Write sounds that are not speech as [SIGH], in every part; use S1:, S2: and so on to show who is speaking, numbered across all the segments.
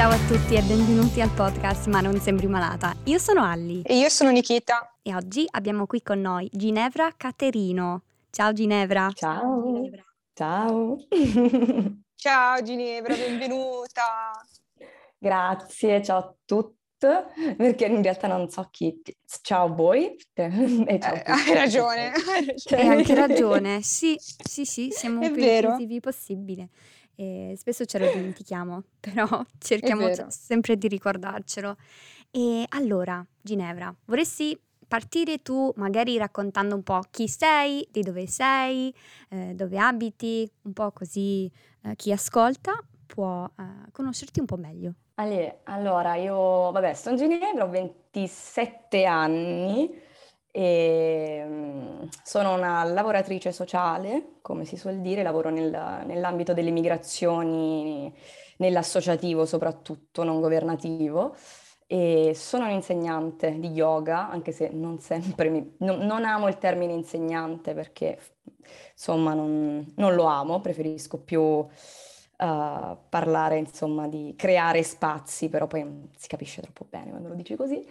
S1: Ciao a tutti e benvenuti al podcast Ma non sembri malata. Io sono Alli.
S2: E io sono Nikita.
S1: E oggi abbiamo qui con noi Ginevra Caterino. Ciao Ginevra.
S3: Ciao. Ginevra. Ciao. [LAUGHS]
S2: Ciao Ginevra, [LAUGHS] benvenuta.
S3: Grazie, ciao a tutti perché in realtà non so chi. Ciao a voi. [LAUGHS]
S2: E ciao eh, hai ragione, hai
S1: ragione. Hai anche ragione. Sì, sì, sì, siamo È più vero. inclusivi possibile. E spesso ce lo dimentichiamo, [LAUGHS] però cerchiamo sempre di ricordarcelo. E allora, Ginevra, vorresti partire tu magari raccontando un po' chi sei, di dove sei, eh, dove abiti, un po' così eh, chi ascolta può eh, conoscerti un po' meglio.
S3: Allora io, vabbè, sono Ginevra, ho 27 anni e mm, sono una lavoratrice sociale, come si suol dire, lavoro nel, nell'ambito delle migrazioni, nell'associativo soprattutto, non governativo, e sono un'insegnante di yoga, anche se non sempre mi, non, non amo il termine insegnante perché insomma non, non lo amo, preferisco più uh, parlare insomma di creare spazi, però poi si capisce troppo bene quando lo dici così.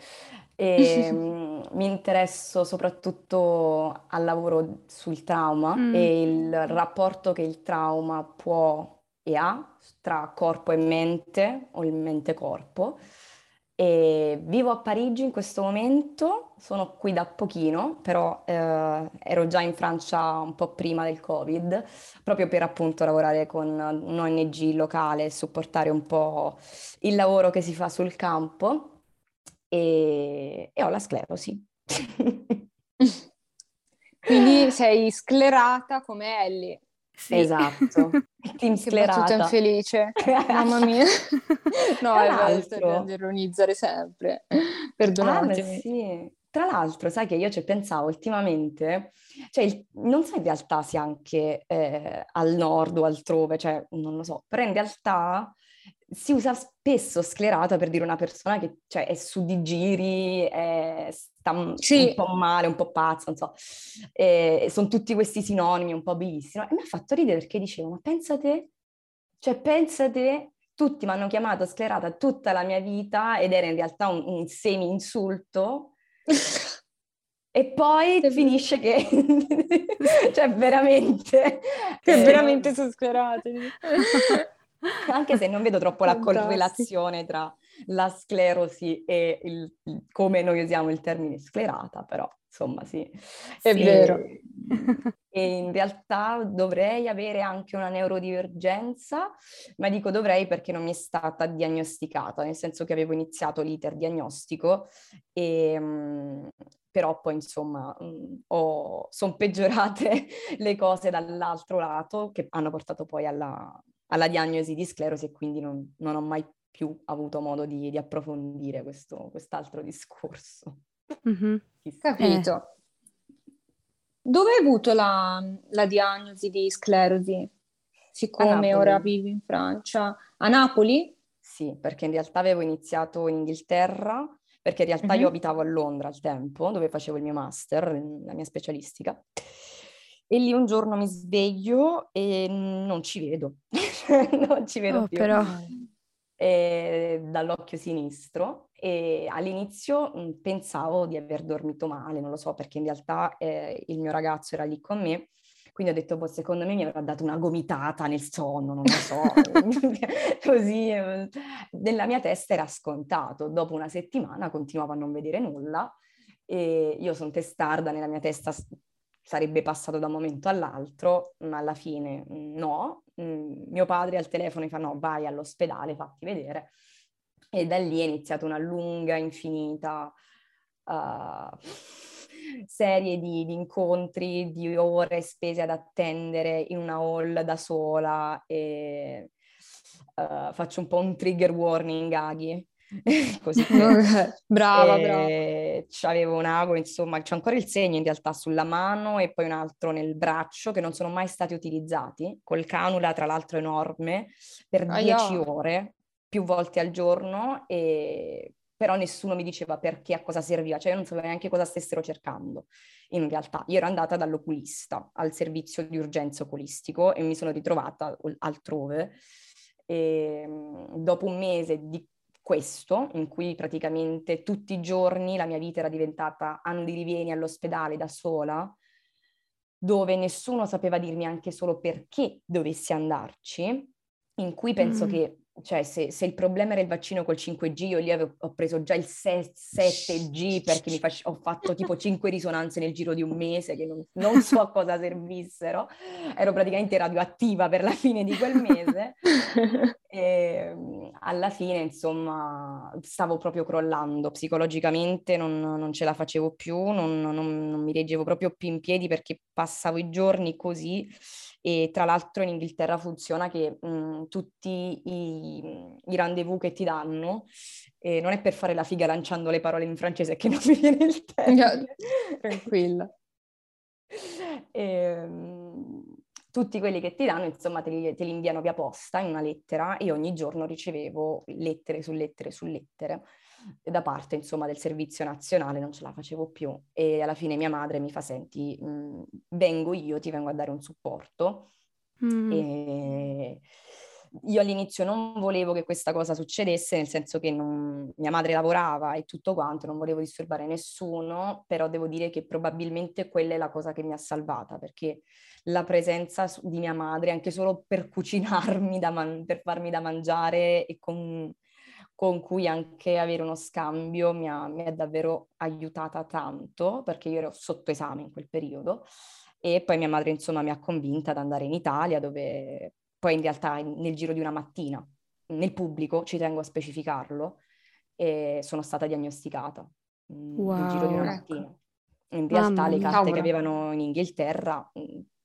S3: E, um, [LAUGHS] mi interesso soprattutto al lavoro sul trauma mm. e il rapporto che il trauma può e ha tra corpo e mente o il mente-corpo. E vivo a Parigi in questo momento, sono qui da pochino, però eh, ero già in Francia un po' prima del Covid, proprio per appunto lavorare con un ONG locale e supportare un po' il lavoro che si fa sul campo e, e ho la sclerosi. [LAUGHS] [LAUGHS]
S2: Quindi sei sclerata come Ellie.
S3: Sì. Esatto.
S2: Team sclerata. infelice. Mamma mia. [LAUGHS] no, è vero, ironizzare sempre. Perdonatemi.
S3: Ah, sì. Tra l'altro, sai che io ci pensavo ultimamente, cioè il, non so in realtà sia anche eh, al nord o altrove, cioè non lo so, però in realtà si usa spesso sclerata per dire una persona che cioè, è su di giri, è, sta sì. un po' male, un po' pazza, non so. E sono tutti questi sinonimi un po' bellissimi. E mi ha fatto ridere perché dicevo, ma pensate, cioè pensate, tutti mi hanno chiamato sclerata tutta la mia vita ed era in realtà un, un semi-insulto. [LAUGHS] e poi finisce che, [LAUGHS] cioè veramente...
S2: Che eh, veramente sono sclerati. [LAUGHS]
S3: Anche se non vedo troppo Fantastico. la correlazione tra la sclerosi e il, come noi usiamo il termine sclerata, però insomma sì.
S2: È sì. vero.
S3: E in realtà dovrei avere anche una neurodivergenza, ma dico dovrei perché non mi è stata diagnosticata, nel senso che avevo iniziato l'iter diagnostico e, mm, però poi insomma mm, sono peggiorate [LAUGHS] le cose dall'altro lato che hanno portato poi alla, alla diagnosi di sclerosi e quindi non, non ho mai più avuto modo di, di approfondire questo, quest'altro discorso.
S2: Mm-hmm. [LAUGHS] Capito. Eh. Dove hai avuto la, la diagnosi di sclerosi? Siccome ora vivi in Francia. A Napoli?
S3: Sì, perché in realtà avevo iniziato in Inghilterra, perché in realtà mm-hmm. io abitavo a Londra al tempo, dove facevo il mio master, la mia specialistica. E lì un giorno mi sveglio e non ci vedo, [LAUGHS] non ci vedo oh, più. Però... E, dall'occhio sinistro e all'inizio mh, pensavo di aver dormito male, non lo so perché in realtà eh, il mio ragazzo era lì con me, quindi ho detto, boh, secondo me mi avrà dato una gomitata nel sonno, non lo so, [LAUGHS] [LAUGHS] così. Eh, nella mia testa era scontato, dopo una settimana continuavo a non vedere nulla e io sono testarda, nella mia testa sarebbe passato da un momento all'altro, ma alla fine mm, no. Mm, mio padre al telefono mi fa no, vai all'ospedale, fatti vedere. E da lì è iniziata una lunga, infinita uh, serie di, di, incontri, di ore spese ad attendere in una hall da sola e uh, faccio un po' un trigger warning, Aghi. [LAUGHS] così.
S2: Brava, brava.
S3: C'avevo un ago, insomma, c'è ancora il segno in realtà sulla mano e poi un altro nel braccio che non sono mai stati utilizzati, col canula tra l'altro enorme, per ah, dieci ore, più volte al giorno, e... però nessuno mi diceva perché, a cosa serviva, cioè io non sapevo neanche cosa stessero cercando in realtà. Io ero andata dall'oculista al servizio di urgenza oculistico e mi sono ritrovata altrove. E mm, dopo un mese di questo, in cui praticamente tutti i giorni la mia vita era diventata andi rivieni all'ospedale da sola, dove nessuno sapeva dirmi anche solo perché dovessi andarci, in cui penso mm. che cioè se, se, il problema era il vaccino col 5G, io lì avevo, ho preso già il 7G perché mi face, ho fatto tipo 5 risonanze nel giro di un mese che non, non, so a cosa servissero, ero praticamente radioattiva per la fine di quel mese. E alla fine insomma stavo proprio crollando. Psicologicamente, non, non ce la facevo più, non, non mi reggevo proprio più in piedi perché passavo i giorni così e tra l'altro in Inghilterra funziona che mh, tutti i, i, rendezvous che ti danno, eh, non è per fare la figa lanciando le parole in francese che [LAUGHS] non mi viene il termine. [LAUGHS]
S2: Tranquilla.
S3: E, [LAUGHS] ehm, tutti quelli che ti danno, insomma, te li, te li, inviano via posta in una lettera e ogni giorno ricevevo lettere su lettere su lettere da parte, insomma, del servizio nazionale, non ce la facevo più e alla fine mia madre mi fa, senti, mh, mhmm, vengo io, ti vengo a dare un supporto. Mm. E io all'inizio non volevo che questa cosa succedesse, nel senso che non, mia madre lavorava e tutto quanto, non volevo disturbare nessuno, però devo dire che probabilmente quella è la cosa che mi ha salvata, perché la presenza di mia madre, anche solo per [LAUGHS] cucinarmi, man- per farmi da mangiare e con, con cui anche avere uno scambio mi ha, mi ha davvero aiutata tanto, perché io ero sotto esame in quel periodo. E poi mia madre, insomma, mi ha convinta ad andare in Italia, dove poi in realtà nel giro di una mattina, nel pubblico, ci tengo a specificarlo, e sono stata diagnosticata wow, nel giro di una ecco. mattina. In realtà Mamma le carte mia. che avevano in Inghilterra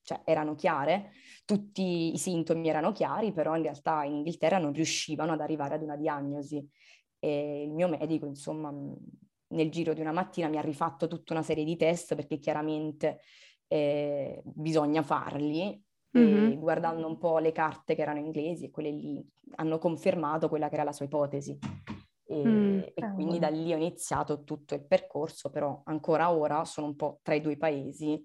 S3: cioè, erano chiare, tutti i sintomi erano chiari, però in realtà in Inghilterra non riuscivano ad arrivare ad una diagnosi. E il mio medico, insomma, nel giro di una mattina mi ha rifatto tutta una serie di test perché chiaramente eh, bisogna farli. Mm-hmm. guardando un po' le carte che erano inglesi e quelle lì hanno confermato quella che era la sua ipotesi. E, mm, e quindi da lì ho iniziato tutto il percorso, però ancora ora sono un po' tra i due paesi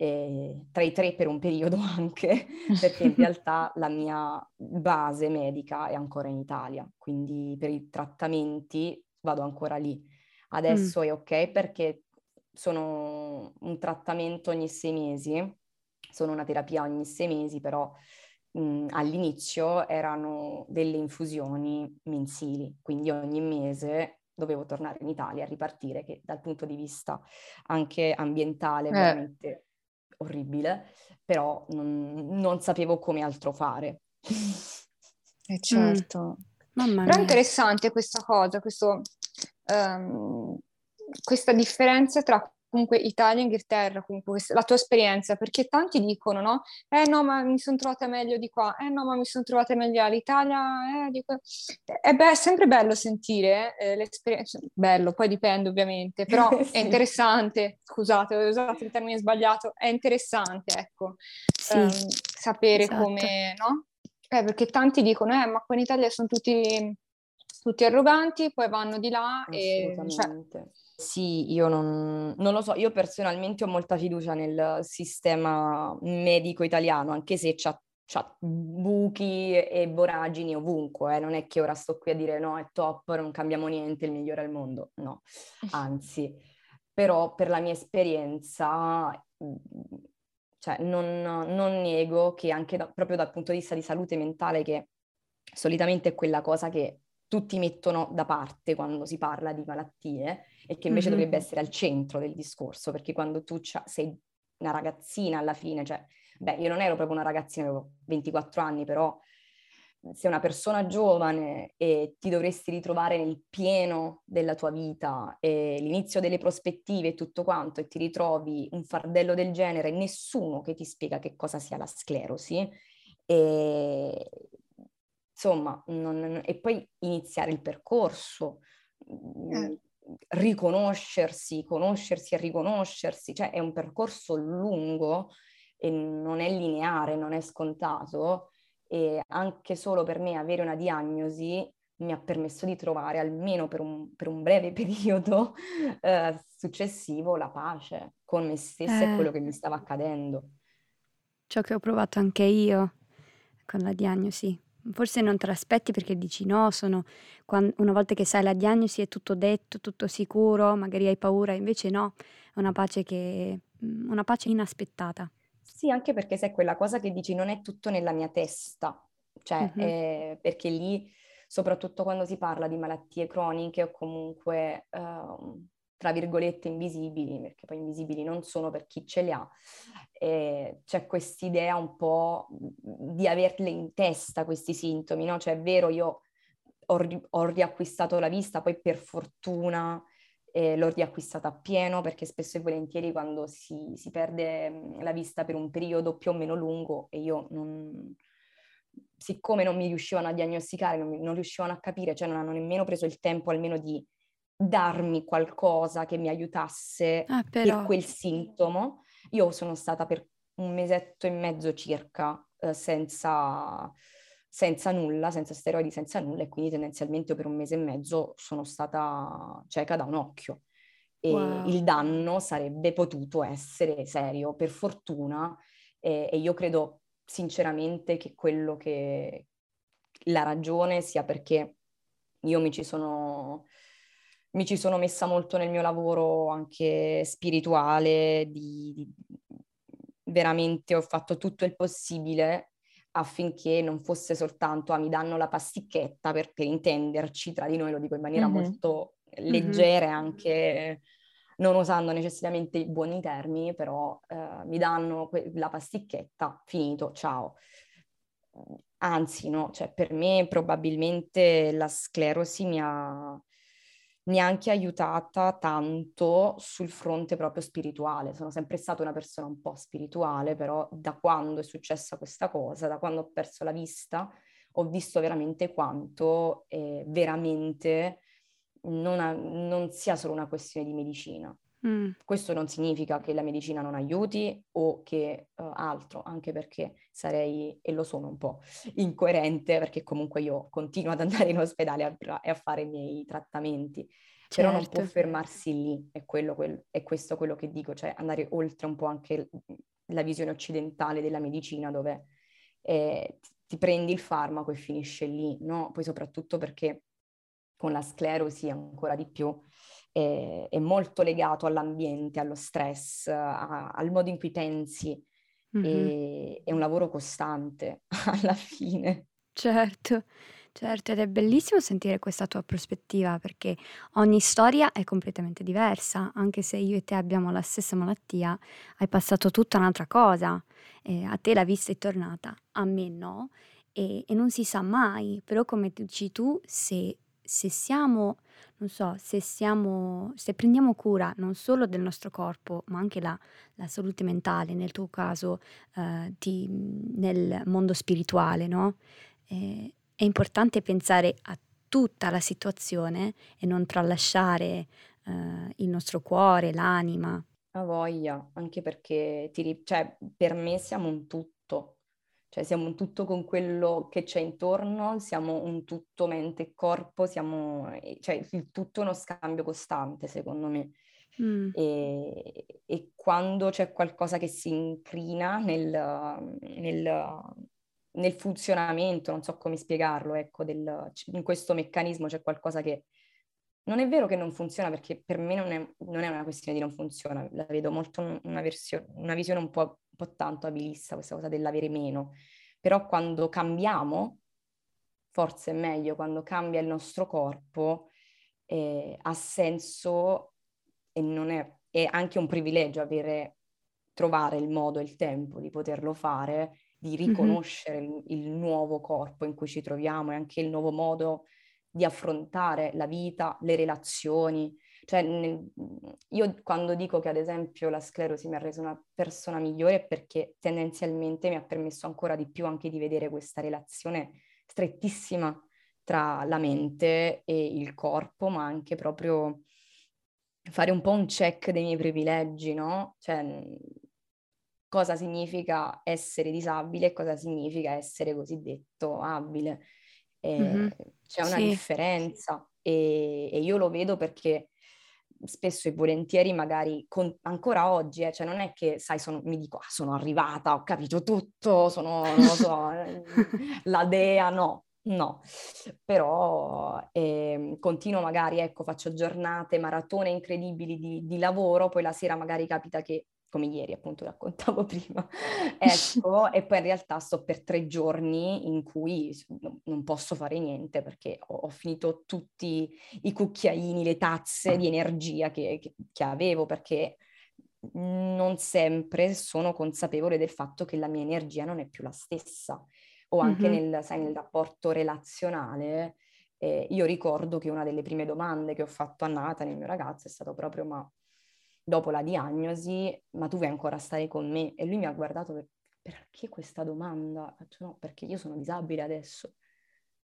S3: eh, tra i tre per un periodo [LAUGHS] anche, perché in [LAUGHS] realtà la mia base medica è ancora in Italia, quindi per i trattamenti vado ancora lì. Adesso mm. è ok perché sono un trattamento ogni sei mesi, sono una terapia ogni sei mesi, però mh, all'inizio erano delle infusioni mensili, quindi ogni mese dovevo tornare in Italia a ripartire, che dal punto di vista anche ambientale eh. veramente orribile, però non, non sapevo come altro fare.
S2: Eh certo. Mm. Però è interessante questa cosa, questo, um, questa differenza tra comunque Italia e Inghilterra, comunque la tua esperienza, perché tanti dicono, no? Eh no, ma mi sono trovata meglio di qua, eh no, ma mi sono trovata meglio all'Italia, eh, di qua. È be- sempre bello sentire eh, l'esperienza, bello, poi dipende ovviamente, però [LAUGHS] sì. è interessante, scusate, ho usato il termine sbagliato, è interessante, ecco, sì. um, sapere esatto. come, no? Eh, perché tanti dicono, eh, ma qua in Italia sono tutti, tutti arroganti, poi vanno di là e... Cioè,
S3: sì, io non, non, lo so, io personalmente ho molta fiducia nel sistema medico italiano, anche se c'ha, c'ha buchi e voragini ovunque, eh. non è che ora sto qui a dire no, è top, non cambiamo niente, il migliore al mondo, no, anzi, però per la mia esperienza, cioè, non, non nego che anche da, proprio dal punto di vista di salute mentale, che solitamente è quella cosa che tutti mettono da parte quando si parla di malattie e che invece mm-hmm. dovrebbe essere al centro del discorso, perché quando tu sei una ragazzina alla fine, cioè, beh, io non ero proprio una ragazzina, avevo 24 anni, però sei una persona giovane e ti dovresti ritrovare nel pieno della tua vita, e l'inizio delle prospettive e tutto quanto, e ti ritrovi un fardello del genere, nessuno che ti spiega che cosa sia la sclerosi, e insomma, non, e poi iniziare il percorso, eh. riconoscersi, conoscersi e riconoscersi, cioè è un percorso lungo e non è lineare, non è scontato e anche solo per me avere una diagnosi mi ha permesso di trovare almeno per un, per un breve [LAUGHS] periodo eh, successivo la pace con me stessa eh. e quello che mi stava accadendo.
S1: Ciò che ho provato anche io con la diagnosi forse non te l'aspetti perché dici no, sono, una volta che sai la diagnosi è tutto detto, tutto sicuro, magari hai paura, invece no, è una pace che, mm, una pace inaspettata.
S3: Sì, anche perché sai quella cosa che dici non è tutto nella mia testa, cioè mm-hmm. eh, perché lì, soprattutto quando si parla di malattie croniche o comunque... Uh, tra virgolette invisibili, perché poi invisibili non sono per chi ce li ha, eh, c'è quest'idea un po' di averle in testa questi sintomi, no? Cioè è vero, io ho, ri- ho riacquistato la vista, poi per fortuna eh, l'ho riacquistata appieno, perché spesso e volentieri quando si, si perde la vista per un periodo più o meno lungo e io non, siccome non mi riuscivano a diagnosticare, non, mi, non, riuscivano a capire, cioè non hanno nemmeno preso il tempo almeno di darmi qualcosa che mi aiutasse ah, per quel sintomo. Io sono stata per un mesetto e mezzo circa eh, senza, senza nulla, senza steroidi, senza nulla e quindi tendenzialmente per un mese e mezzo sono stata cieca da un occhio. E wow. il danno sarebbe potuto essere serio, per fortuna, e, e io credo sinceramente che quello che la ragione sia perché io mi ci sono mi ci sono messa molto nel mio lavoro anche spirituale, di, di, veramente ho fatto tutto il possibile affinché non fosse soltanto, ah, mi danno la pasticchetta per, per intenderci, tra di noi lo dico in maniera mm-hmm. molto leggera mm-hmm. anche non usando necessariamente i buoni termini, però eh, mi danno que- la pasticchetta, finito, ciao. Anzi, no, cioè per me probabilmente la sclerosi mi ha, neanche aiutata tanto sul fronte proprio spirituale. Sono sempre stata una persona un po' spirituale, però da quando è successa questa cosa, da quando ho perso la vista, ho visto veramente quanto eh, veramente non, ha, non sia solo una questione di medicina. Mm. Questo non significa che la medicina non aiuti o che uh, altro, anche perché sarei, e lo sono un po', incoerente, perché comunque io continuo ad andare in ospedale a, a fare i miei trattamenti. Certo. Però non può certo. fermarsi lì, è, quello, quel, è questo quello che dico, cioè andare oltre un po' anche la visione occidentale della medicina dove eh, ti prendi il farmaco e finisce lì, no? Poi soprattutto perché con la sclerosi ancora di più è, è molto legato all'ambiente, allo stress, a, al modo in cui pensi. Mm-hmm. E, è un lavoro costante [LAUGHS] alla fine.
S1: Certo. Certo, ed è bellissimo sentire questa tua prospettiva perché ogni storia è completamente diversa, anche se io e te abbiamo la stessa malattia, hai passato tutta un'altra cosa, eh, a te la vista è tornata, a me no, e, e non si sa mai, però come dici tu, se, se siamo non so, se siamo, se prendiamo cura non solo del nostro corpo, ma anche la, la salute mentale, nel tuo caso, eh, ti, nel mondo spirituale, no? Eh, è importante pensare a tutta la situazione e non tralasciare eh, il nostro cuore, l'anima.
S3: A voglia, anche perché ti, cioè, per me siamo un tutto, cioè siamo un tutto con quello che c'è intorno, siamo un tutto mente e corpo, siamo, cioè il tutto è uno scambio costante secondo me. Mm. E, e, quando c'è qualcosa che si incrina nel, nel, nel, funzionamento, non so come spiegarlo, ecco, del, in questo meccanismo c'è qualcosa che non è vero che non funziona perché per me non è, non è una questione di non funziona, la vedo molto una, versione, una visione un po' po' tanto abilista questa cosa dell'avere meno, però quando cambiamo, forse è meglio, quando cambia il nostro corpo, eh, ha senso e non è, è anche un privilegio avere, trovare il modo e il tempo di poterlo fare, di riconoscere mm-hmm. il, il nuovo corpo in cui ci troviamo e anche il nuovo modo di affrontare la vita, le relazioni, cioè, nel, io quando dico che ad esempio la sclerosi mi ha reso una persona migliore è perché tendenzialmente mi ha permesso ancora di più anche di vedere questa relazione strettissima tra la mente e il corpo, ma anche proprio fare un po' un check dei miei privilegi, no? Cioè, cosa significa essere disabile e cosa significa essere cosiddetto abile. Eh, mm-hmm. C'è una sì. differenza e, e, io lo vedo perché spesso e volentieri magari con, ancora oggi, eh, cioè non è che, sai, sono, mi dico, ah, sono arrivata, ho capito tutto, sono, non lo so, [LAUGHS] la dea, no, no, però eh, continuo magari, ecco, faccio giornate, maratone incredibili di, di, lavoro, poi la sera magari capita che, come ieri appunto [LAUGHS] raccontavo prima, [LAUGHS] ecco, e poi in realtà sto per tre giorni in cui non posso fare niente perché ho, ho finito tutti i cucchiaini, le tazze di energia che, che, che avevo, perché non sempre sono consapevole del fatto che la mia energia non è più la stessa o anche mm-hmm. nel, sai, nel rapporto relazionale. Eh, io ricordo che una delle prime domande che ho fatto a Nathan, il mio ragazzo, è stato proprio ma dopo la diagnosi, ma tu vuoi ancora stare con me? E lui mi ha guardato per, perché questa domanda? Faccio no, perché io sono disabile adesso.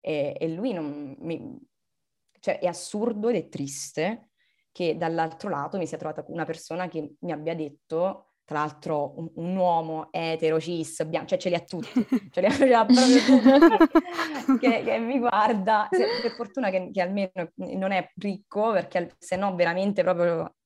S3: E, e lui non mi... Cioè è assurdo ed è triste che dall'altro lato mi sia trovata una persona che mi abbia detto tra l'altro un, un, uomo etero, cis, bianco, cioè ce li ha tutti, ce li ha, proprio tutti, che, che, mi guarda, se, per fortuna che, che, almeno non è ricco, perché se no veramente proprio,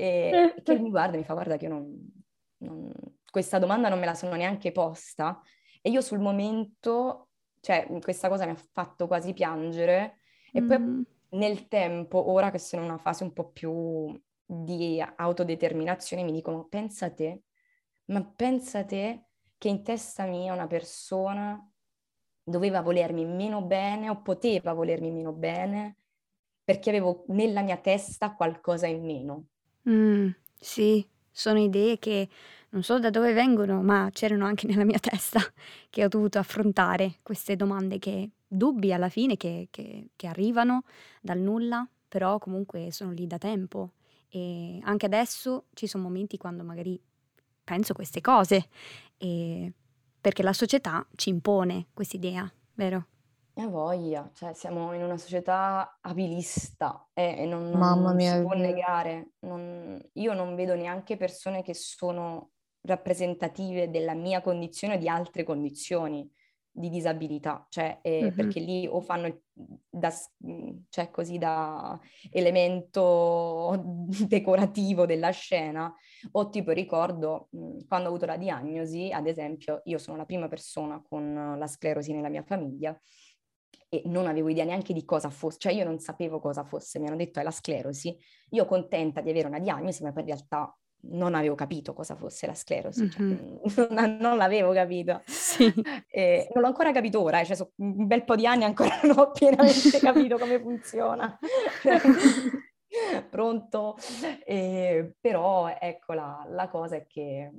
S3: e, che mi guarda e mi fa guarda che io non, non, questa domanda non me la sono neanche posta e io sul momento, cioè questa cosa mi ha fatto quasi piangere e poi mm. nel tempo, ora che sono in una fase un po' più di autodeterminazione mi dicono pensa te, ma pensa te che in testa mia una persona doveva volermi meno bene o poteva volermi meno bene perché avevo nella mia testa qualcosa in meno.
S1: Mm, sì, sono idee che non so da dove vengono, ma c'erano anche [LAUGHS] nella mia testa, che ho dovuto affrontare queste domande che dubbi alla fine che, che, che arrivano dal nulla, però comunque sono lì da tempo e anche adesso ci sono momenti quando magari penso queste cose, e perché la società ci impone quest'idea, vero?
S3: E voglia, cioè siamo in una società abilista e, non, non, mia, si può negare. Non, io non vedo neanche persone che sono rappresentative della mia condizione o di altre condizioni di disabilità, cioè eh, mm-hmm. perché lì o fanno il, da, cioè così da elemento [LAUGHS] decorativo della scena, o tipo ricordo quando ho avuto la diagnosi, ad esempio, io sono la prima persona con la sclerosi nella mia famiglia e non avevo idea neanche di cosa fosse, cioè io non sapevo cosa fosse, mi hanno detto è la sclerosi, io contenta di avere una diagnosi, ma poi in realtà non avevo capito cosa fosse la sclerosi, mm-hmm. cioè, [LAUGHS] non, non, l'avevo capito. Sì. Eh, non l'ho ancora capito ora, cioè, so, un bel po' di anni ancora [LAUGHS] non ho pienamente capito come funziona. [LAUGHS] Pronto? Eh, però ecco la, la cosa è che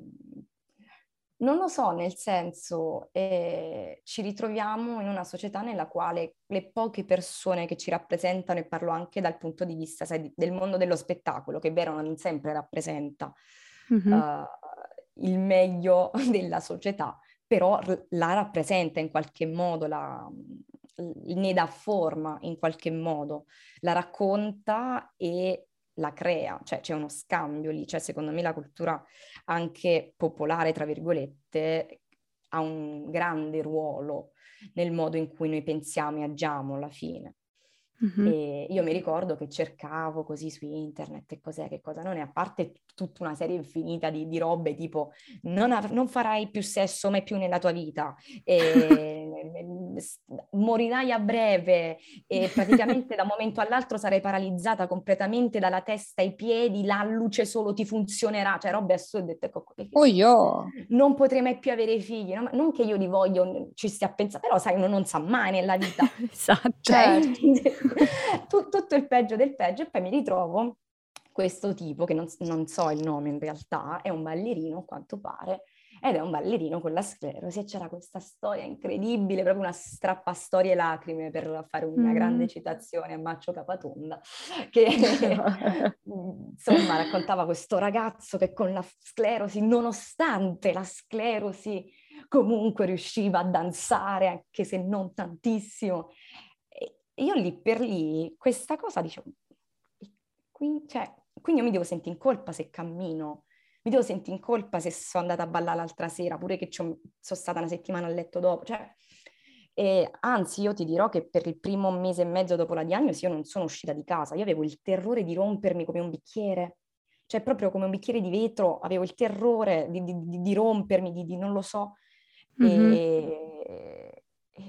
S3: non lo so, nel senso, eh, ci ritroviamo in una società nella quale le poche persone che ci rappresentano, e parlo anche dal punto di vista sai, del mondo dello spettacolo, che è vero non sempre rappresenta mm-hmm. uh, il meglio [LAUGHS] della società, però la rappresenta in qualche modo, la, ne dà forma in qualche modo, la racconta e la crea, cioè c'è uno scambio lì, cioè secondo me la cultura anche popolare, tra virgolette, ha un grande ruolo nel modo in cui noi pensiamo e agiamo alla fine. Mm-hmm. E io mi ricordo che cercavo così su internet e cos'è, che cosa non è, a parte tutta una serie infinita di, di robe tipo non, av- non, farai più sesso mai più nella tua vita, e, [LAUGHS] morirai a breve e praticamente da un momento all'altro sarai paralizzata completamente dalla testa ai piedi, la luce solo ti funzionerà, cioè robe assurde. Ecco,
S2: oh io!
S3: Non potrei mai più avere figli, no? non che io li voglio, ci stia a pensare, però sai, uno non sa mai nella vita. [LAUGHS]
S1: esatto.
S3: Cioè, certo. [LAUGHS] tutto il peggio del peggio e poi mi ritrovo questo tipo, che non, non, so il nome in realtà, è un ballerino a quanto pare, ed è un ballerino con la sclerosi e c'era questa storia incredibile, proprio una strappastorie lacrime per fare una mm. grande citazione a Maccio Capatonda, che [LAUGHS] [LAUGHS] insomma raccontava questo ragazzo che con la sclerosi, nonostante la sclerosi, comunque riusciva a danzare, anche se non tantissimo, io lì per lì questa cosa dicevo, qui, cioè, quindi io mi devo sentire in colpa se cammino, mi devo sentire in colpa se sono andata a ballare l'altra sera, pure che sono stata una settimana a letto dopo, cioè, E anzi, io ti dirò che per il primo mese e mezzo dopo la diagnosi io non sono uscita di casa, io avevo il terrore di rompermi come un bicchiere, cioè proprio come un bicchiere di vetro, avevo il terrore di, di, di rompermi, di, di, non lo so. Mm-hmm. E,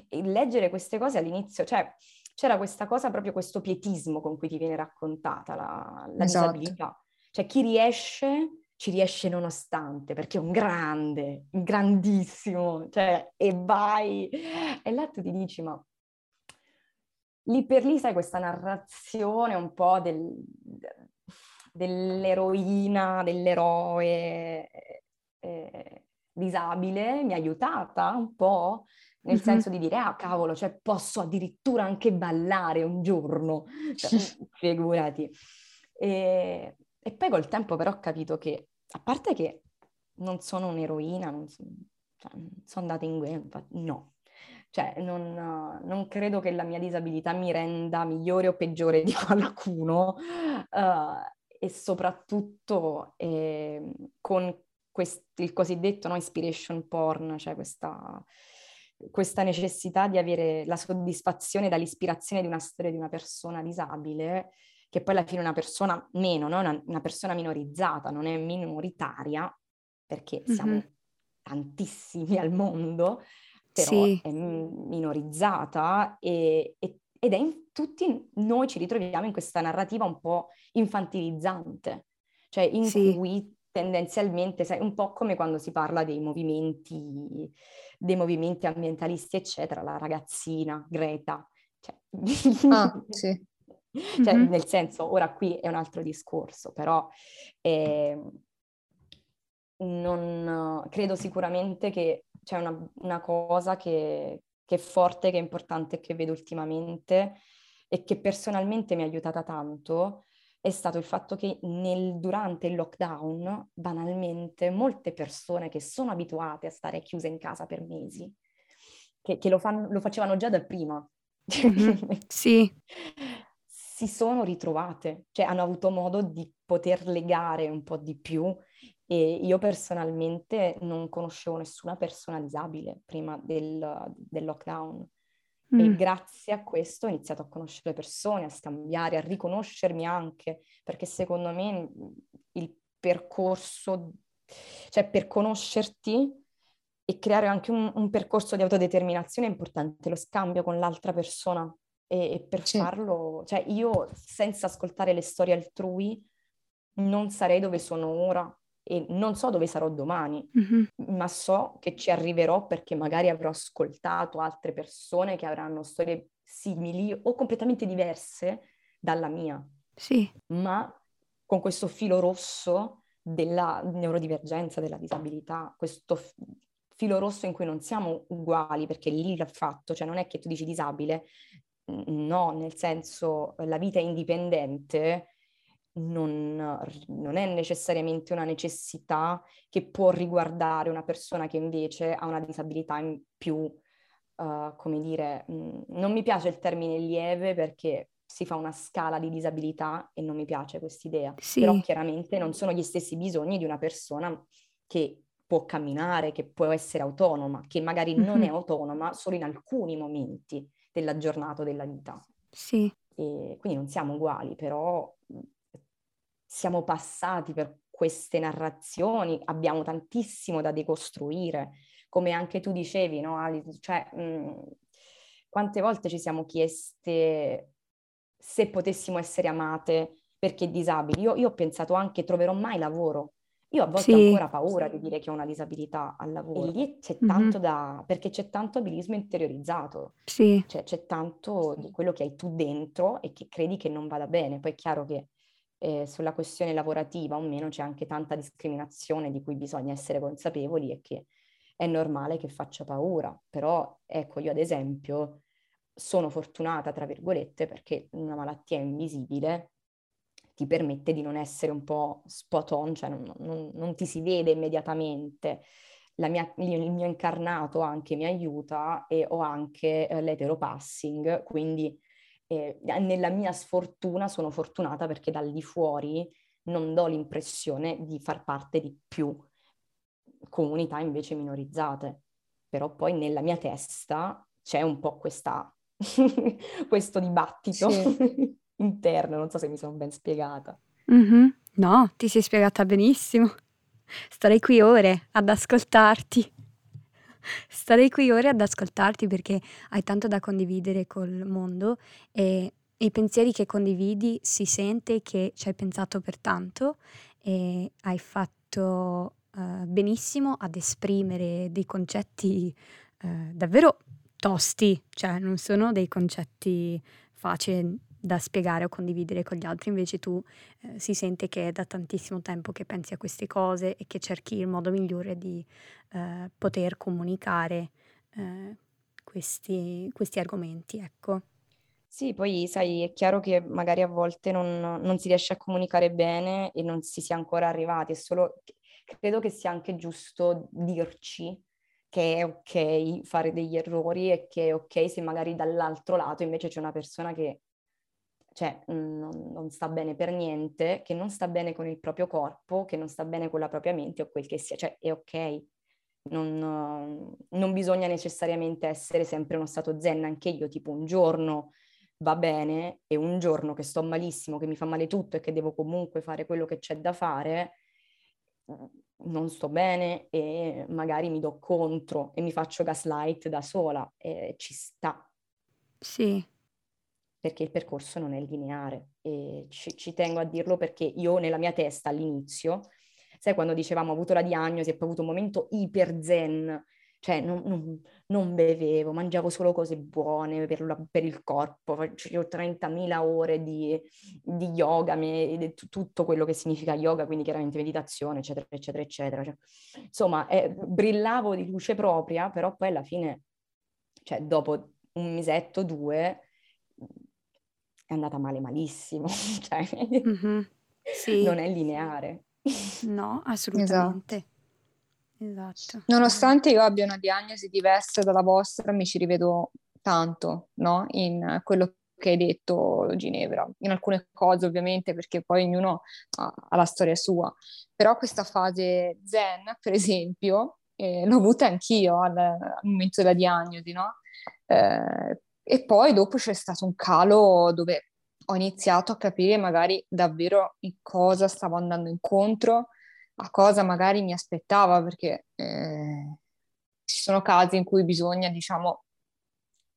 S3: e, leggere queste cose all'inizio, cioè c'era questa cosa, proprio questo pietismo con cui ti viene raccontata la, la esatto. disabilità. Cioè chi riesce ci riesce nonostante, perché è un grande, grandissimo, cioè, e vai. E là tu ti dici, ma lì per lì sai questa narrazione un po' del, dell'eroina, dell'eroe eh, disabile mi ha aiutata un po', nel mm-hmm. senso di dire, ah cavolo, cioè posso addirittura anche ballare un giorno, cioè, figurati. E, e poi col tempo però ho capito che, a parte che non sono un'eroina, non so, cioè, sono andata in guerra, no. Cioè, non, non, credo che la mia disabilità mi renda migliore o peggiore di [LAUGHS] qualcuno uh, e soprattutto eh, con quest- il cosiddetto no, inspiration porn, cioè questa, questa necessità di avere la soddisfazione dall'ispirazione di una storia di una persona disabile, che poi alla fine è una persona meno, no? una, una persona minorizzata, non è minoritaria, perché siamo mm-hmm. tantissimi al mondo, però sì. è minorizzata e, e, ed è in tutti noi ci ritroviamo in questa narrativa un po' infantilizzante, cioè in sì. cui tendenzialmente, sai, un po' come quando si parla dei movimenti, dei movimenti ambientalisti, eccetera, la ragazzina, Greta. Cioè, ah, [LAUGHS] sì. cioè, mm-hmm. nel senso, ora qui è un altro discorso, però eh, non, credo sicuramente che c'è una, una cosa che, che, è forte, che è importante, che vedo ultimamente e che personalmente mi ha aiutata tanto, è stato il fatto che nel, durante il lockdown, banalmente, molte persone che sono abituate a stare chiuse in casa per mesi, che, che lo, fan, lo, facevano già da prima,
S1: mm-hmm. [LAUGHS] sì.
S3: si sono ritrovate, cioè hanno avuto modo di poter legare un po' di più e io personalmente non conoscevo nessuna persona disabile prima del, del lockdown. Mm. E grazie a questo ho iniziato a conoscere le persone, a scambiare, a riconoscermi anche, perché secondo me il percorso, cioè per conoscerti e creare anche un, un percorso di autodeterminazione è importante, lo scambio con l'altra persona. E, e per sì. farlo, cioè io senza ascoltare le storie altrui non sarei dove sono ora e non so dove sarò domani, mm-hmm. ma so che ci arriverò perché magari avrò ascoltato altre persone che avranno storie simili o completamente diverse dalla mia.
S1: Sì.
S3: Ma con questo filo rosso della neurodivergenza, della disabilità, questo f- filo rosso in cui non siamo uguali, perché lì l'ha fatto, cioè non è che tu dici disabile, no, nel senso la vita è indipendente non, non, è necessariamente una necessità che può riguardare una persona che invece ha una disabilità in più, uh, come dire, mh, mm, non mi piace il termine lieve perché si fa una scala di disabilità e non mi piace quest'idea, sì. però chiaramente non sono gli stessi bisogni di una persona che può camminare, che può essere autonoma, che magari mm-hmm. non è autonoma solo in alcuni momenti della giornata o della vita.
S1: Sì.
S3: E quindi non siamo uguali, però siamo passati per queste narrazioni, abbiamo tantissimo da decostruire, come anche tu dicevi, no Alice? Cioè, mh, mhmm, quante volte ci siamo chieste se potessimo essere amate perché disabili? Io, io ho pensato anche troverò mai lavoro. Io a volte sì. ho ancora paura di dire che ho una disabilità al lavoro. E lì c'è tanto mm-hmm. da... perché c'è tanto abilismo interiorizzato.
S1: Sì.
S3: Cioè c'è tanto di quello che hai tu dentro e che credi che non vada bene. Poi è chiaro che eh, sulla questione lavorativa o meno c'è anche tanta discriminazione di cui bisogna essere consapevoli e che è normale che faccia paura. Però ecco, io ad esempio sono fortunata, tra virgolette, perché una malattia invisibile ti permette di non essere un po' spot on, cioè non, non, non ti si vede immediatamente. Mia, il mio incarnato anche mi aiuta e ho anche eh, l'eteropassing, quindi eh, nella mia sfortuna sono fortunata perché dal di fuori non do l'impressione di far parte di più comunità invece minorizzate. Però poi nella mia testa c'è un po' questa, [LAUGHS] questo dibattito sì. [LAUGHS] interno, non so se mi sono ben spiegata.
S1: Mm-hmm. No, ti sei spiegata benissimo. Starei qui ore ad ascoltarti. Starei qui ore ad ascoltarti perché hai tanto da condividere col mondo e i pensieri che condividi si sente che ci hai pensato per tanto e hai fatto uh, benissimo ad esprimere dei concetti uh, davvero tosti, cioè non sono dei concetti facili da spiegare o condividere con gli altri, invece tu eh, si sente che è da tantissimo tempo che pensi a queste cose e che cerchi il modo migliore di eh, poter comunicare eh, questi, questi, argomenti, ecco.
S3: Sì, poi sai, è chiaro che magari a volte non, non si riesce a comunicare bene e non si sia ancora arrivati, è solo credo che sia anche giusto dirci che è ok fare degli errori e che è ok se magari dall'altro lato invece c'è una persona che cioè, non, non, sta bene per niente, che non sta bene con il proprio corpo, che non sta bene con la propria mente o quel che sia, cioè è ok. Non, non bisogna necessariamente essere sempre uno stato zen, anche io tipo un giorno va bene e un giorno che sto malissimo, che mi fa male tutto e che devo comunque fare quello che c'è da fare, non sto bene e magari mi do contro e mi faccio gaslight da sola e ci sta.
S1: Sì.
S3: Perché il percorso non è lineare e ci, ci tengo a dirlo perché io nella mia testa all'inizio, sai quando dicevamo ho avuto la diagnosi e poi ho avuto un momento iper zen cioè non, non, non, bevevo, mangiavo solo cose buone per, la, per il corpo, facevo 30.000 ore di, di yoga, me, tutto quello che significa yoga, quindi chiaramente meditazione, eccetera, eccetera, eccetera. Cioè, insomma, eh, brillavo di luce propria, però poi alla fine, cioè dopo un mesetto, due, è andata male malissimo, [LAUGHS] cioè, mm-hmm. sì. non è lineare.
S1: No, assolutamente. Esatto. Esatto.
S2: Nonostante io abbia una diagnosi diversa dalla vostra, mi ci rivedo tanto, no? In quello che hai detto, Ginevra. In alcune cose, ovviamente, perché poi ognuno ha, ha la storia sua. Però questa fase zen, per esempio, eh, l'ho avuta anch'io al, al, momento della diagnosi, no? Eh, e poi dopo c'è stato un calo dove ho iniziato a capire magari davvero in cosa stavo andando incontro, a cosa magari mi aspettava, perché eh, ci sono casi in cui bisogna, diciamo,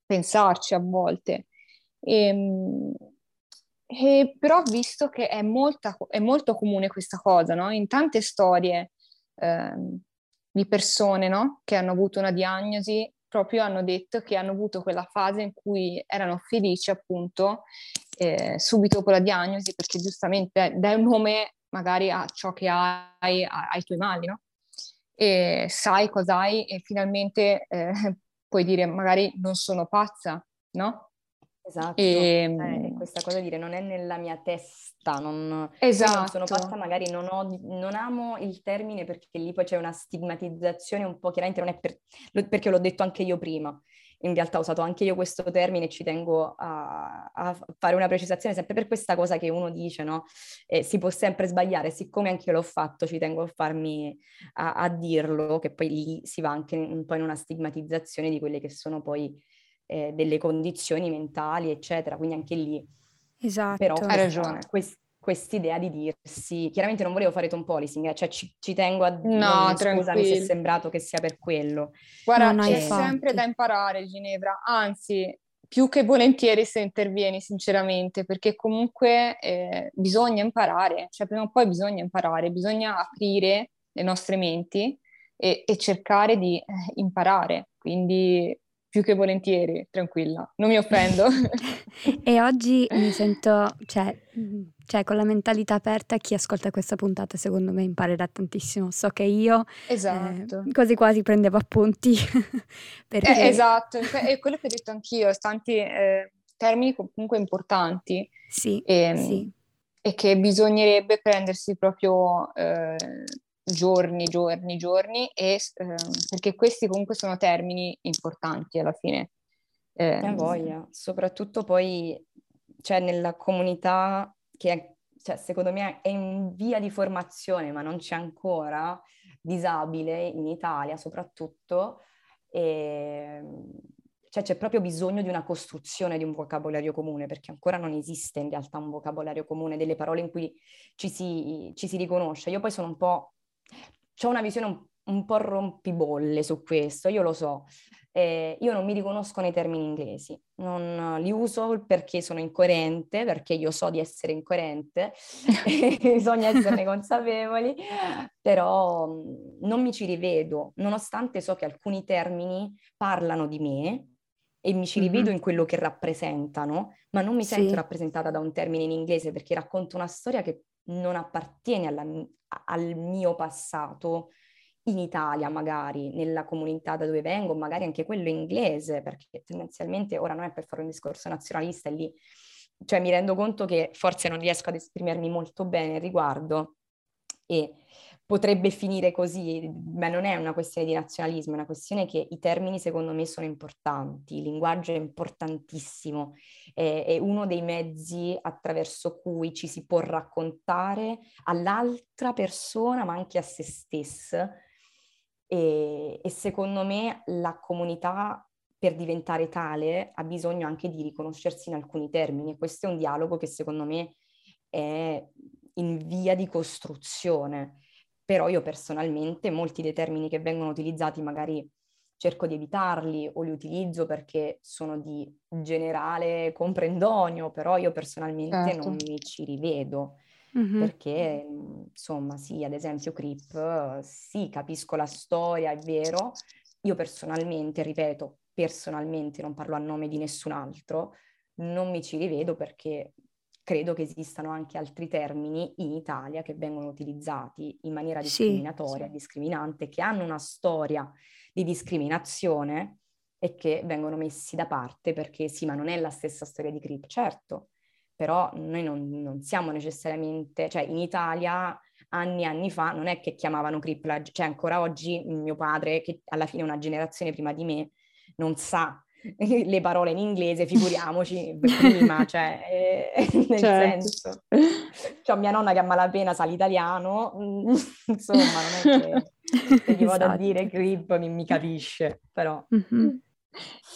S2: pensarci a volte. E, ehm, e però ho visto che è, molta, è, molto comune questa cosa, no? In tante storie eh, di persone, no? Che hanno avuto una diagnosi, proprio hanno detto che hanno avuto quella fase in cui erano felici, appunto, eh, subito dopo la diagnosi, perché giustamente dai un nome magari a ciò che hai, ai tuoi mali, no? E sai cosa hai e finalmente eh, [LAUGHS] puoi dire magari non sono pazza, no?
S3: Esatto, e, ehm, eh, questa cosa di dire non è nella mia testa, non, esatto. non sono pazza, magari non, ho, non, amo il termine perché lì poi c'è una stigmatizzazione un po', chiaramente non è per, perché l'ho detto anche io prima, in realtà ho usato anche io questo termine e ci tengo a, a fare una precisazione sempre per questa cosa che uno dice, no? Eh, si può sempre sbagliare, siccome anche io l'ho fatto, ci tengo a farmi a, a, dirlo, che poi lì si va anche un po' in una stigmatizzazione di quelle che sono poi eh, delle condizioni mentali, eccetera, quindi anche lì.
S1: Esatto.
S3: Però hai ragione. Quest, quest'idea di dirsi, chiaramente non volevo fare tom policing, eh, cioè ci, ci, tengo a dire, no, scusami se è sembrato che sia per quello.
S2: Guarda, no, c'è infatti. sempre da imparare Ginevra, anzi più che volentieri se intervieni sinceramente, perché comunque eh, bisogna imparare, cioè prima o poi bisogna imparare, bisogna aprire le nostre menti e, e cercare di eh, imparare, quindi più che volentieri, tranquilla, non mi offendo. [LAUGHS]
S1: e oggi mi sento, cioè, cioè, con la mentalità aperta, chi ascolta questa puntata secondo me imparerà tantissimo. So che io esatto. eh, quasi quasi prendevo appunti. [LAUGHS]
S2: perché... eh, esatto, è quello che ho detto anch'io, tanti eh, termini comunque importanti.
S1: Sì, e, ehm, sì.
S2: e che bisognerebbe prendersi proprio eh, giorni, giorni, giorni, e, eh, perché questi comunque sono termini importanti alla fine.
S3: Eh, eh voglia, soprattutto poi cioè, nella comunità che è, cioè, secondo me è in via di formazione, ma non c'è ancora, disabile in Italia soprattutto, e cioè c'è proprio bisogno di una costruzione di un vocabolario comune, perché ancora non esiste in realtà un vocabolario comune delle parole in cui ci si, ci si riconosce. Io poi sono un po', ho una visione un, un po' rompibolle su questo, io lo so, eh, io non mi riconosco nei termini inglesi, non li uso perché sono incoerente, perché io so di essere incoerente, [LAUGHS] bisogna esserne [LAUGHS] consapevoli, però non mi ci rivedo, nonostante so che alcuni termini parlano di me e mi ci rivedo mm-hmm. in quello che rappresentano, ma non mi sento sì. rappresentata da un termine in inglese perché racconto una storia che non appartiene alla, al mio passato, in Italia magari, nella comunità da dove vengo, magari anche quello inglese, perché tendenzialmente ora non è per fare un discorso nazionalista, è lì, cioè mi rendo conto che forse non riesco ad esprimermi molto bene al riguardo e potrebbe finire così, ma non è una questione di nazionalismo, è una questione che i termini secondo me sono importanti, il linguaggio è importantissimo, è, è uno dei mezzi attraverso cui ci si può raccontare all'altra persona, ma anche a se stessa, e, e secondo me la comunità per diventare tale ha bisogno anche di riconoscersi in alcuni termini e questo è un dialogo che secondo me è in via di costruzione. Però io personalmente molti dei termini che vengono utilizzati magari cerco di evitarli o li utilizzo perché sono di generale comprendonio, però io personalmente certo. non mi ci rivedo. Mh-mh. Perché, insomma, sì, ad esempio Crip, sì, capisco la storia, è vero. Io personalmente, ripeto, personalmente, non parlo a nome di nessun altro, non mi ci rivedo perché credo che esistano anche altri termini in Italia che vengono utilizzati in maniera discriminatoria, sì. discriminante, che hanno una storia di discriminazione e che vengono messi da parte perché sì, ma non è la stessa storia di Crip. Certo, però noi non, non, siamo necessariamente, cioè in Italia anni e anni fa non è che chiamavano cripplage, cioè ancora oggi mio padre, che alla fine è una generazione prima di me, non sa [LAUGHS] le parole in inglese, figuriamoci prima, [LAUGHS] cioè eh, [LAUGHS] nel certo. senso. Cioè mia nonna che a malapena sa l'italiano, insomma non è che se gli vado esatto. a dire grip mi, mi capisce, però... Mm-hmm.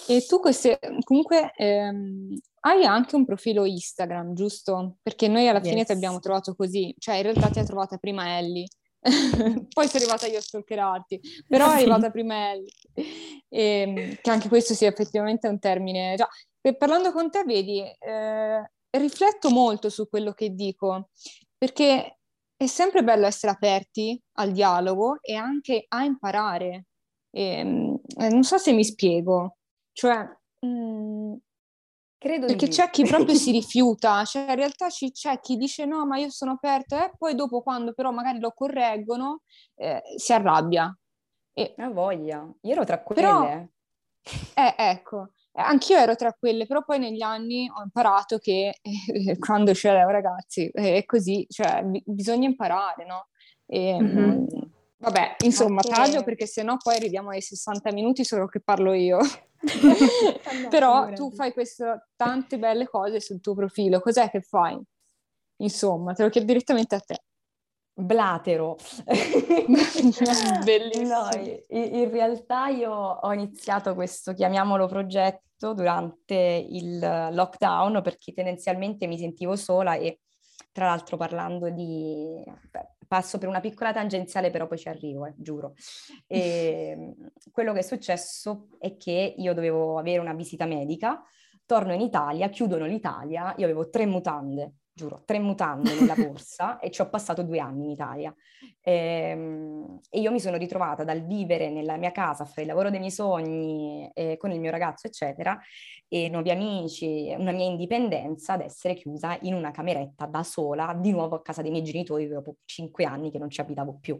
S2: E tu queste, comunque ehm, hai anche un profilo Instagram, giusto? Perché noi alla yes. fine ti abbiamo trovato così, cioè in realtà ti ha trovata prima Ellie, [LAUGHS] poi sono arrivata io a stalkerarti, [LAUGHS] però è arrivata prima Ellie. E, ehm, che anche questo sia effettivamente un termine. Già, parlando con te, vedi, eh, rifletto molto su quello che dico, perché è sempre bello essere aperti al dialogo e anche a imparare. E, ehm, eh, non so se mi spiego, cioè, mh, mm, Credo Perché c'è chi proprio si [LAUGHS] rifiuta, cioè in realtà c- c'è chi dice no, ma io sono aperto, e poi dopo quando però magari lo correggono eh, si arrabbia.
S3: E... Ha voglia, io ero tra quelle. Però, [LAUGHS]
S2: eh, ecco, anch'io ero tra quelle, però poi negli anni ho imparato che eh, [LAUGHS] quando c'è ragazzi è così, cioè b- bisogna imparare, no? E, mm-hmm. Vabbè, insomma, Anche... taglio perché sennò poi arriviamo ai 60 minuti solo che parlo io. [LAUGHS] Però tu fai queste tante belle cose sul tuo profilo, cos'è che fai? Insomma, te lo chiedo direttamente a te.
S3: Blatero. [LAUGHS] Bellissimo. No, in, in, realtà io ho iniziato questo, chiamiamolo progetto, durante il lockdown perché tendenzialmente mi sentivo sola e tra l'altro parlando di... Beh, passo per una piccola tangenziale, però poi ci arrivo, eh, giuro. E, ehm, [LAUGHS] quello che è successo è che io dovevo avere una visita medica, torno in Italia, chiudono l'Italia, io avevo tre mutande, giuro, tre mutande nella borsa [LAUGHS] e ci ho passato due anni in Italia. E, ehm, e, io mi sono ritrovata dal vivere nella mia casa, fare il lavoro dei miei sogni, eh, con il mio ragazzo, eccetera, e nuovi amici, una mia indipendenza, ad essere chiusa in una cameretta da sola, di nuovo a casa dei miei genitori dopo cinque anni che non ci abitavo più.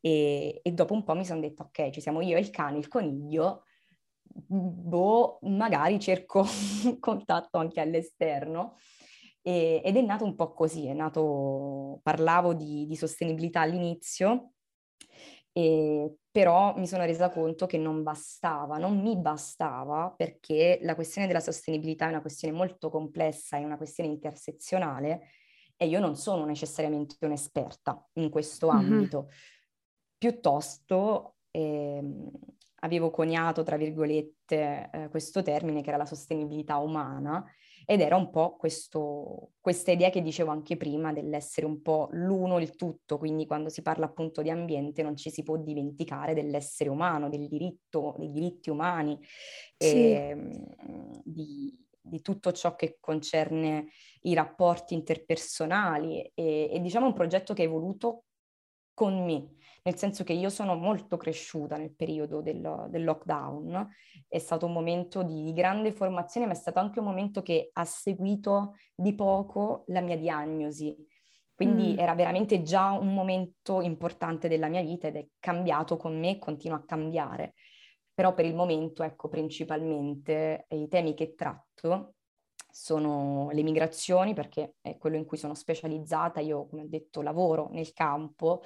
S3: E, e dopo un po' mi sono detto, ok, ci siamo io, il cane, il coniglio, boh, magari cerco [LAUGHS] contatto anche all'esterno. E, ed è nato un po' così, è nato, parlavo di, di sostenibilità all'inizio, e, però mi sono resa conto che non bastava, non mi bastava perché la questione della sostenibilità è una questione molto complessa, è una questione intersezionale e io non sono necessariamente un'esperta in questo mm-hmm. ambito. Piuttosto eh, avevo coniato, tra virgolette, eh, questo termine che era la sostenibilità umana ed era un po' questo, questa idea che dicevo anche prima dell'essere un po' l'uno, il tutto, quindi quando si parla appunto di ambiente non ci si può dimenticare dell'essere umano, del diritto, dei diritti umani, sì. e, ehm, di, di tutto ciò che concerne i rapporti interpersonali e, e diciamo un progetto che è voluto con me, nel senso che io sono molto cresciuta nel periodo del, del lockdown, è stato un momento di grande formazione, ma è stato anche un momento che ha seguito di poco la mia diagnosi. Quindi mm. era veramente già un momento importante della mia vita ed è cambiato con me e continua a cambiare. Però per il momento, ecco, principalmente i temi che tratto sono le migrazioni, perché è quello in cui sono specializzata. Io, come ho detto, lavoro nel campo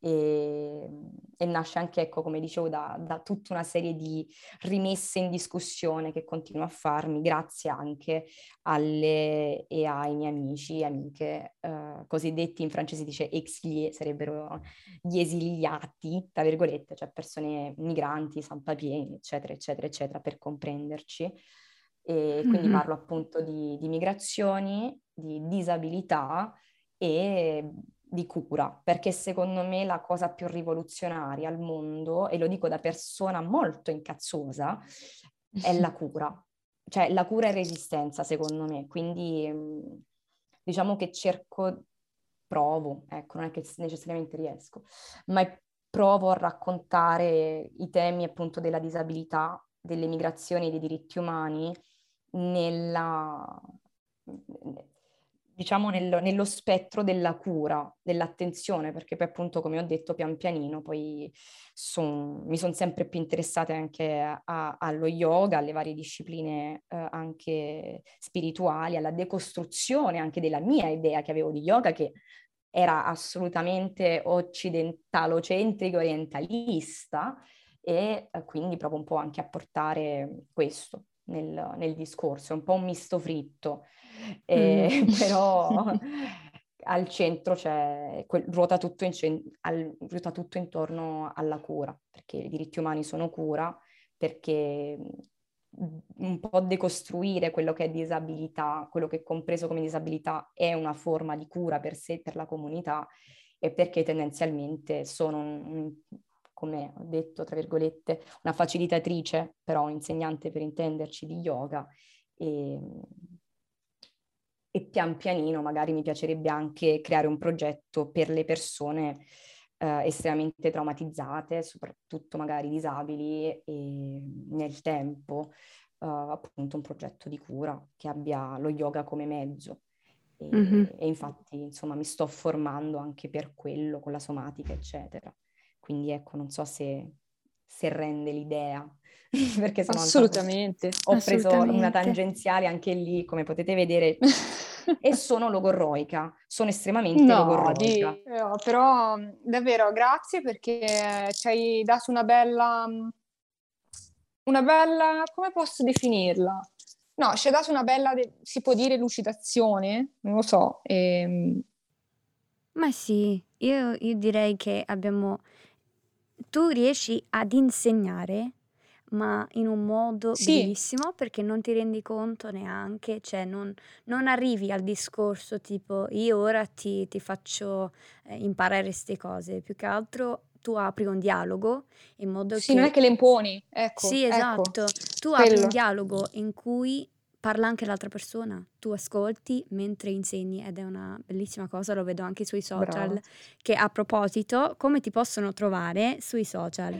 S3: e, e nasce anche, ecco, come dicevo, da, da, tutta una serie di rimesse in discussione che continuo a farmi grazie anche alle e ai miei amici e amiche eh, cosiddetti in francese dice exiliés, sarebbero gli esiliati, tra virgolette, cioè persone migranti, sans papier, eccetera, eccetera, eccetera, per comprenderci. E quindi mm-hmm. parlo appunto di, di migrazioni, di disabilità e di cura, perché secondo me la cosa più rivoluzionaria al mondo, e lo dico da persona molto incazzosa, è la cura. Cioè la cura e resistenza, secondo me. Quindi mhmm, diciamo che cerco, provo, ecco, non è che necessariamente riesco, ma provo a raccontare i temi appunto della disabilità, delle migrazioni dei diritti umani nella diciamo, nel, nello spettro della cura, dell'attenzione, perché poi appunto, come ho detto, pian pianino poi son, mi sono sempre più interessata anche a, allo yoga, alle varie discipline eh, anche spirituali, alla decostruzione anche della mia idea che avevo di yoga, che era assolutamente occidentalocentrica, orientalista, e eh, quindi proprio un po' anche a portare questo nel, nel discorso, è un po' un misto fritto eh, mm. [LAUGHS] però al centro c'è, ruota tutto, in, al, ruota tutto intorno alla cura, perché i diritti umani sono cura, perché mm, un po' decostruire quello che è disabilità, quello che è compreso come disabilità è una forma di cura per sé, per la comunità, e perché tendenzialmente sono, come ho detto, tra virgolette, una facilitatrice, però insegnante per intenderci di yoga, e e pian pianino magari mi piacerebbe anche creare un progetto per le persone eh, estremamente traumatizzate, soprattutto magari disabili e nel tempo eh, appunto un progetto di cura che abbia lo yoga come mezzo. E, mm-hmm. e infatti insomma mi sto formando anche per quello con la somatica eccetera. Quindi ecco, non so se, se rende l'idea. [LAUGHS] perché sono
S2: assolutamente
S3: ho preso assolutamente. una tangenziale anche lì come potete vedere [LAUGHS] e sono logorroica, sono estremamente no, logorroica.
S2: Di, no, però davvero grazie perché ci hai dato una bella, una bella, come posso definirla? No, ci hai dato una bella, si può dire, lucidazione, non lo so. E... Ehm.
S1: Ma sì, io, io direi che abbiamo... Tu riesci ad insegnare ma in un modo Sì. bellissimo perché non ti rendi conto neanche, cioè non, non arrivi al discorso tipo io ora ti, ti faccio eh, imparare queste cose, più che altro tu apri un dialogo in modo
S2: Sì, non è che le imponi, ecco,
S1: Sì,
S2: ecco,
S1: esatto, tu apri un dialogo in cui parla anche l'altra persona, tu ascolti mentre insegni ed è una bellissima cosa, lo vedo anche sui social. Brava. Che a proposito, come ti possono trovare sui social?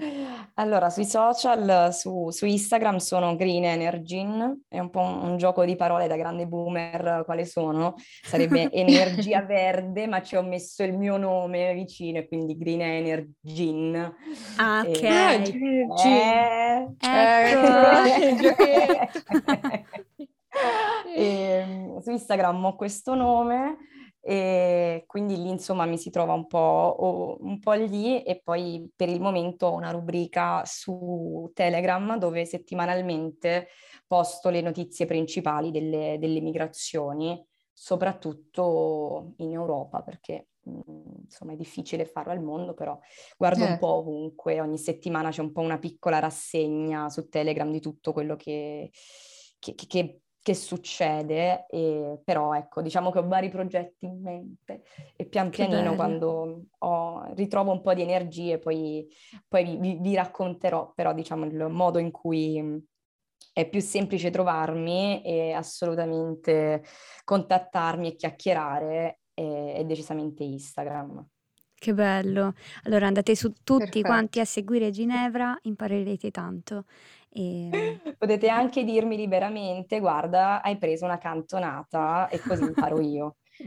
S3: Allora, sui social, su, su Instagram sono Green Energy, è un po' un, un, gioco di parole da grande boomer, quale sono? Sarebbe [LAUGHS] energia verde, ma ci ho messo il mio nome vicino, e quindi Green Energy.
S1: Ah, ok.
S3: E, eh, ecco. [LAUGHS] [LAUGHS] e, ehm, su Instagram ho questo nome e quindi lì insomma mi si trova un po', un po' lì e poi per il momento ho una rubrica su Telegram dove settimanalmente posto le notizie principali delle, delle migrazioni, soprattutto in Europa perché insomma è difficile farlo al mondo, però guardo eh. un po' ovunque, ogni settimana c'è un po' una piccola rassegna su Telegram di tutto quello che, che, che, che succede, e, però ecco, diciamo che ho vari progetti in mente e pian pianino quando ho, ritrovo un po' di energie poi, poi vi, vi racconterò però diciamo il modo in cui è più semplice trovarmi e assolutamente contattarmi e chiacchierare è, è decisamente Instagram.
S1: Che bello. Allora andate su tutti Perfetto. quanti a seguire Ginevra, imparerete tanto. E...
S3: Potete anche dirmi liberamente, guarda, hai preso una cantonata e così imparo io. [LAUGHS]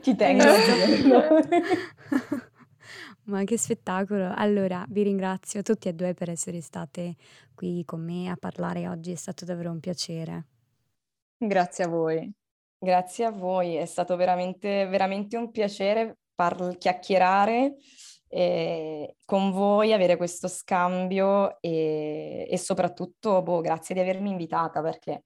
S3: Ci tengo.
S1: Ma che spettacolo! Allora, vi ringrazio tutti e due per essere state qui con me a parlare oggi, è stato davvero un piacere.
S2: Grazie a voi.
S3: Grazie a voi, è stato veramente, veramente un piacere par- chiacchierare eh, con voi, avere questo scambio e, e soprattutto, boh, grazie di avermi invitata perché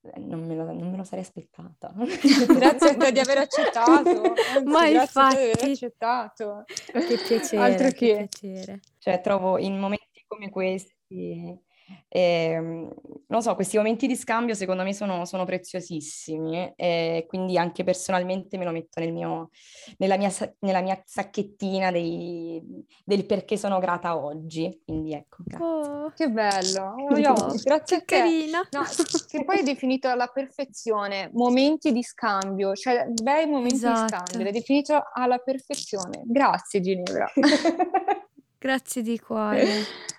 S3: eh, non me, lo, non me lo, sarei aspettata. [LAUGHS]
S2: grazie a [LAUGHS] te di aver accettato. Anzi,
S1: Ma infatti,
S2: di accettato.
S1: Che piacere, Altro che. piacere.
S3: Cioè, trovo in momenti come questi e, ehm, non so, questi momenti di scambio secondo me sono, sono preziosissimi e quindi anche personalmente me lo metto nel mio, nella, mia, nella mia sacchettina dei, del perché sono grata oggi. Quindi ecco, grazie.
S2: Oh, che bello, oh, io, grazie a te.
S1: Carina.
S2: No, [LAUGHS] che poi hai definito alla perfezione momenti di scambio, cioè bei momenti esatto. di scambio, l'hai definito alla perfezione. Grazie Ginevra. [LAUGHS]
S1: grazie di cuore. [LAUGHS]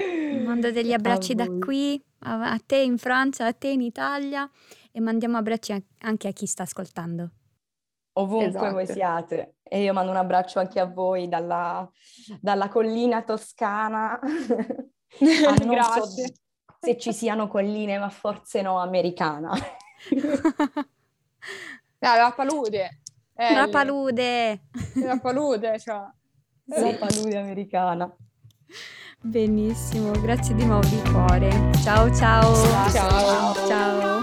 S1: [LAUGHS] Mando degli abbracci da qui, a, a te in Francia, a te in Italia e mandiamo abbracci anche a chi sta ascoltando.
S3: Ovunque esatto. voi siate. E io mando un abbraccio anche a voi dalla, dalla collina toscana. [LAUGHS]
S2: Grazie. So
S3: se ci siano colline, ma forse no, americana. [LAUGHS]
S2: Ah, la palude.
S1: Eh, la palude.
S2: La palude, cioè.
S3: Sì. La palude americana.
S1: Benissimo, grazie di nuovo di cuore. Ciao ciao.
S2: Ciao.
S1: Ciao. ciao.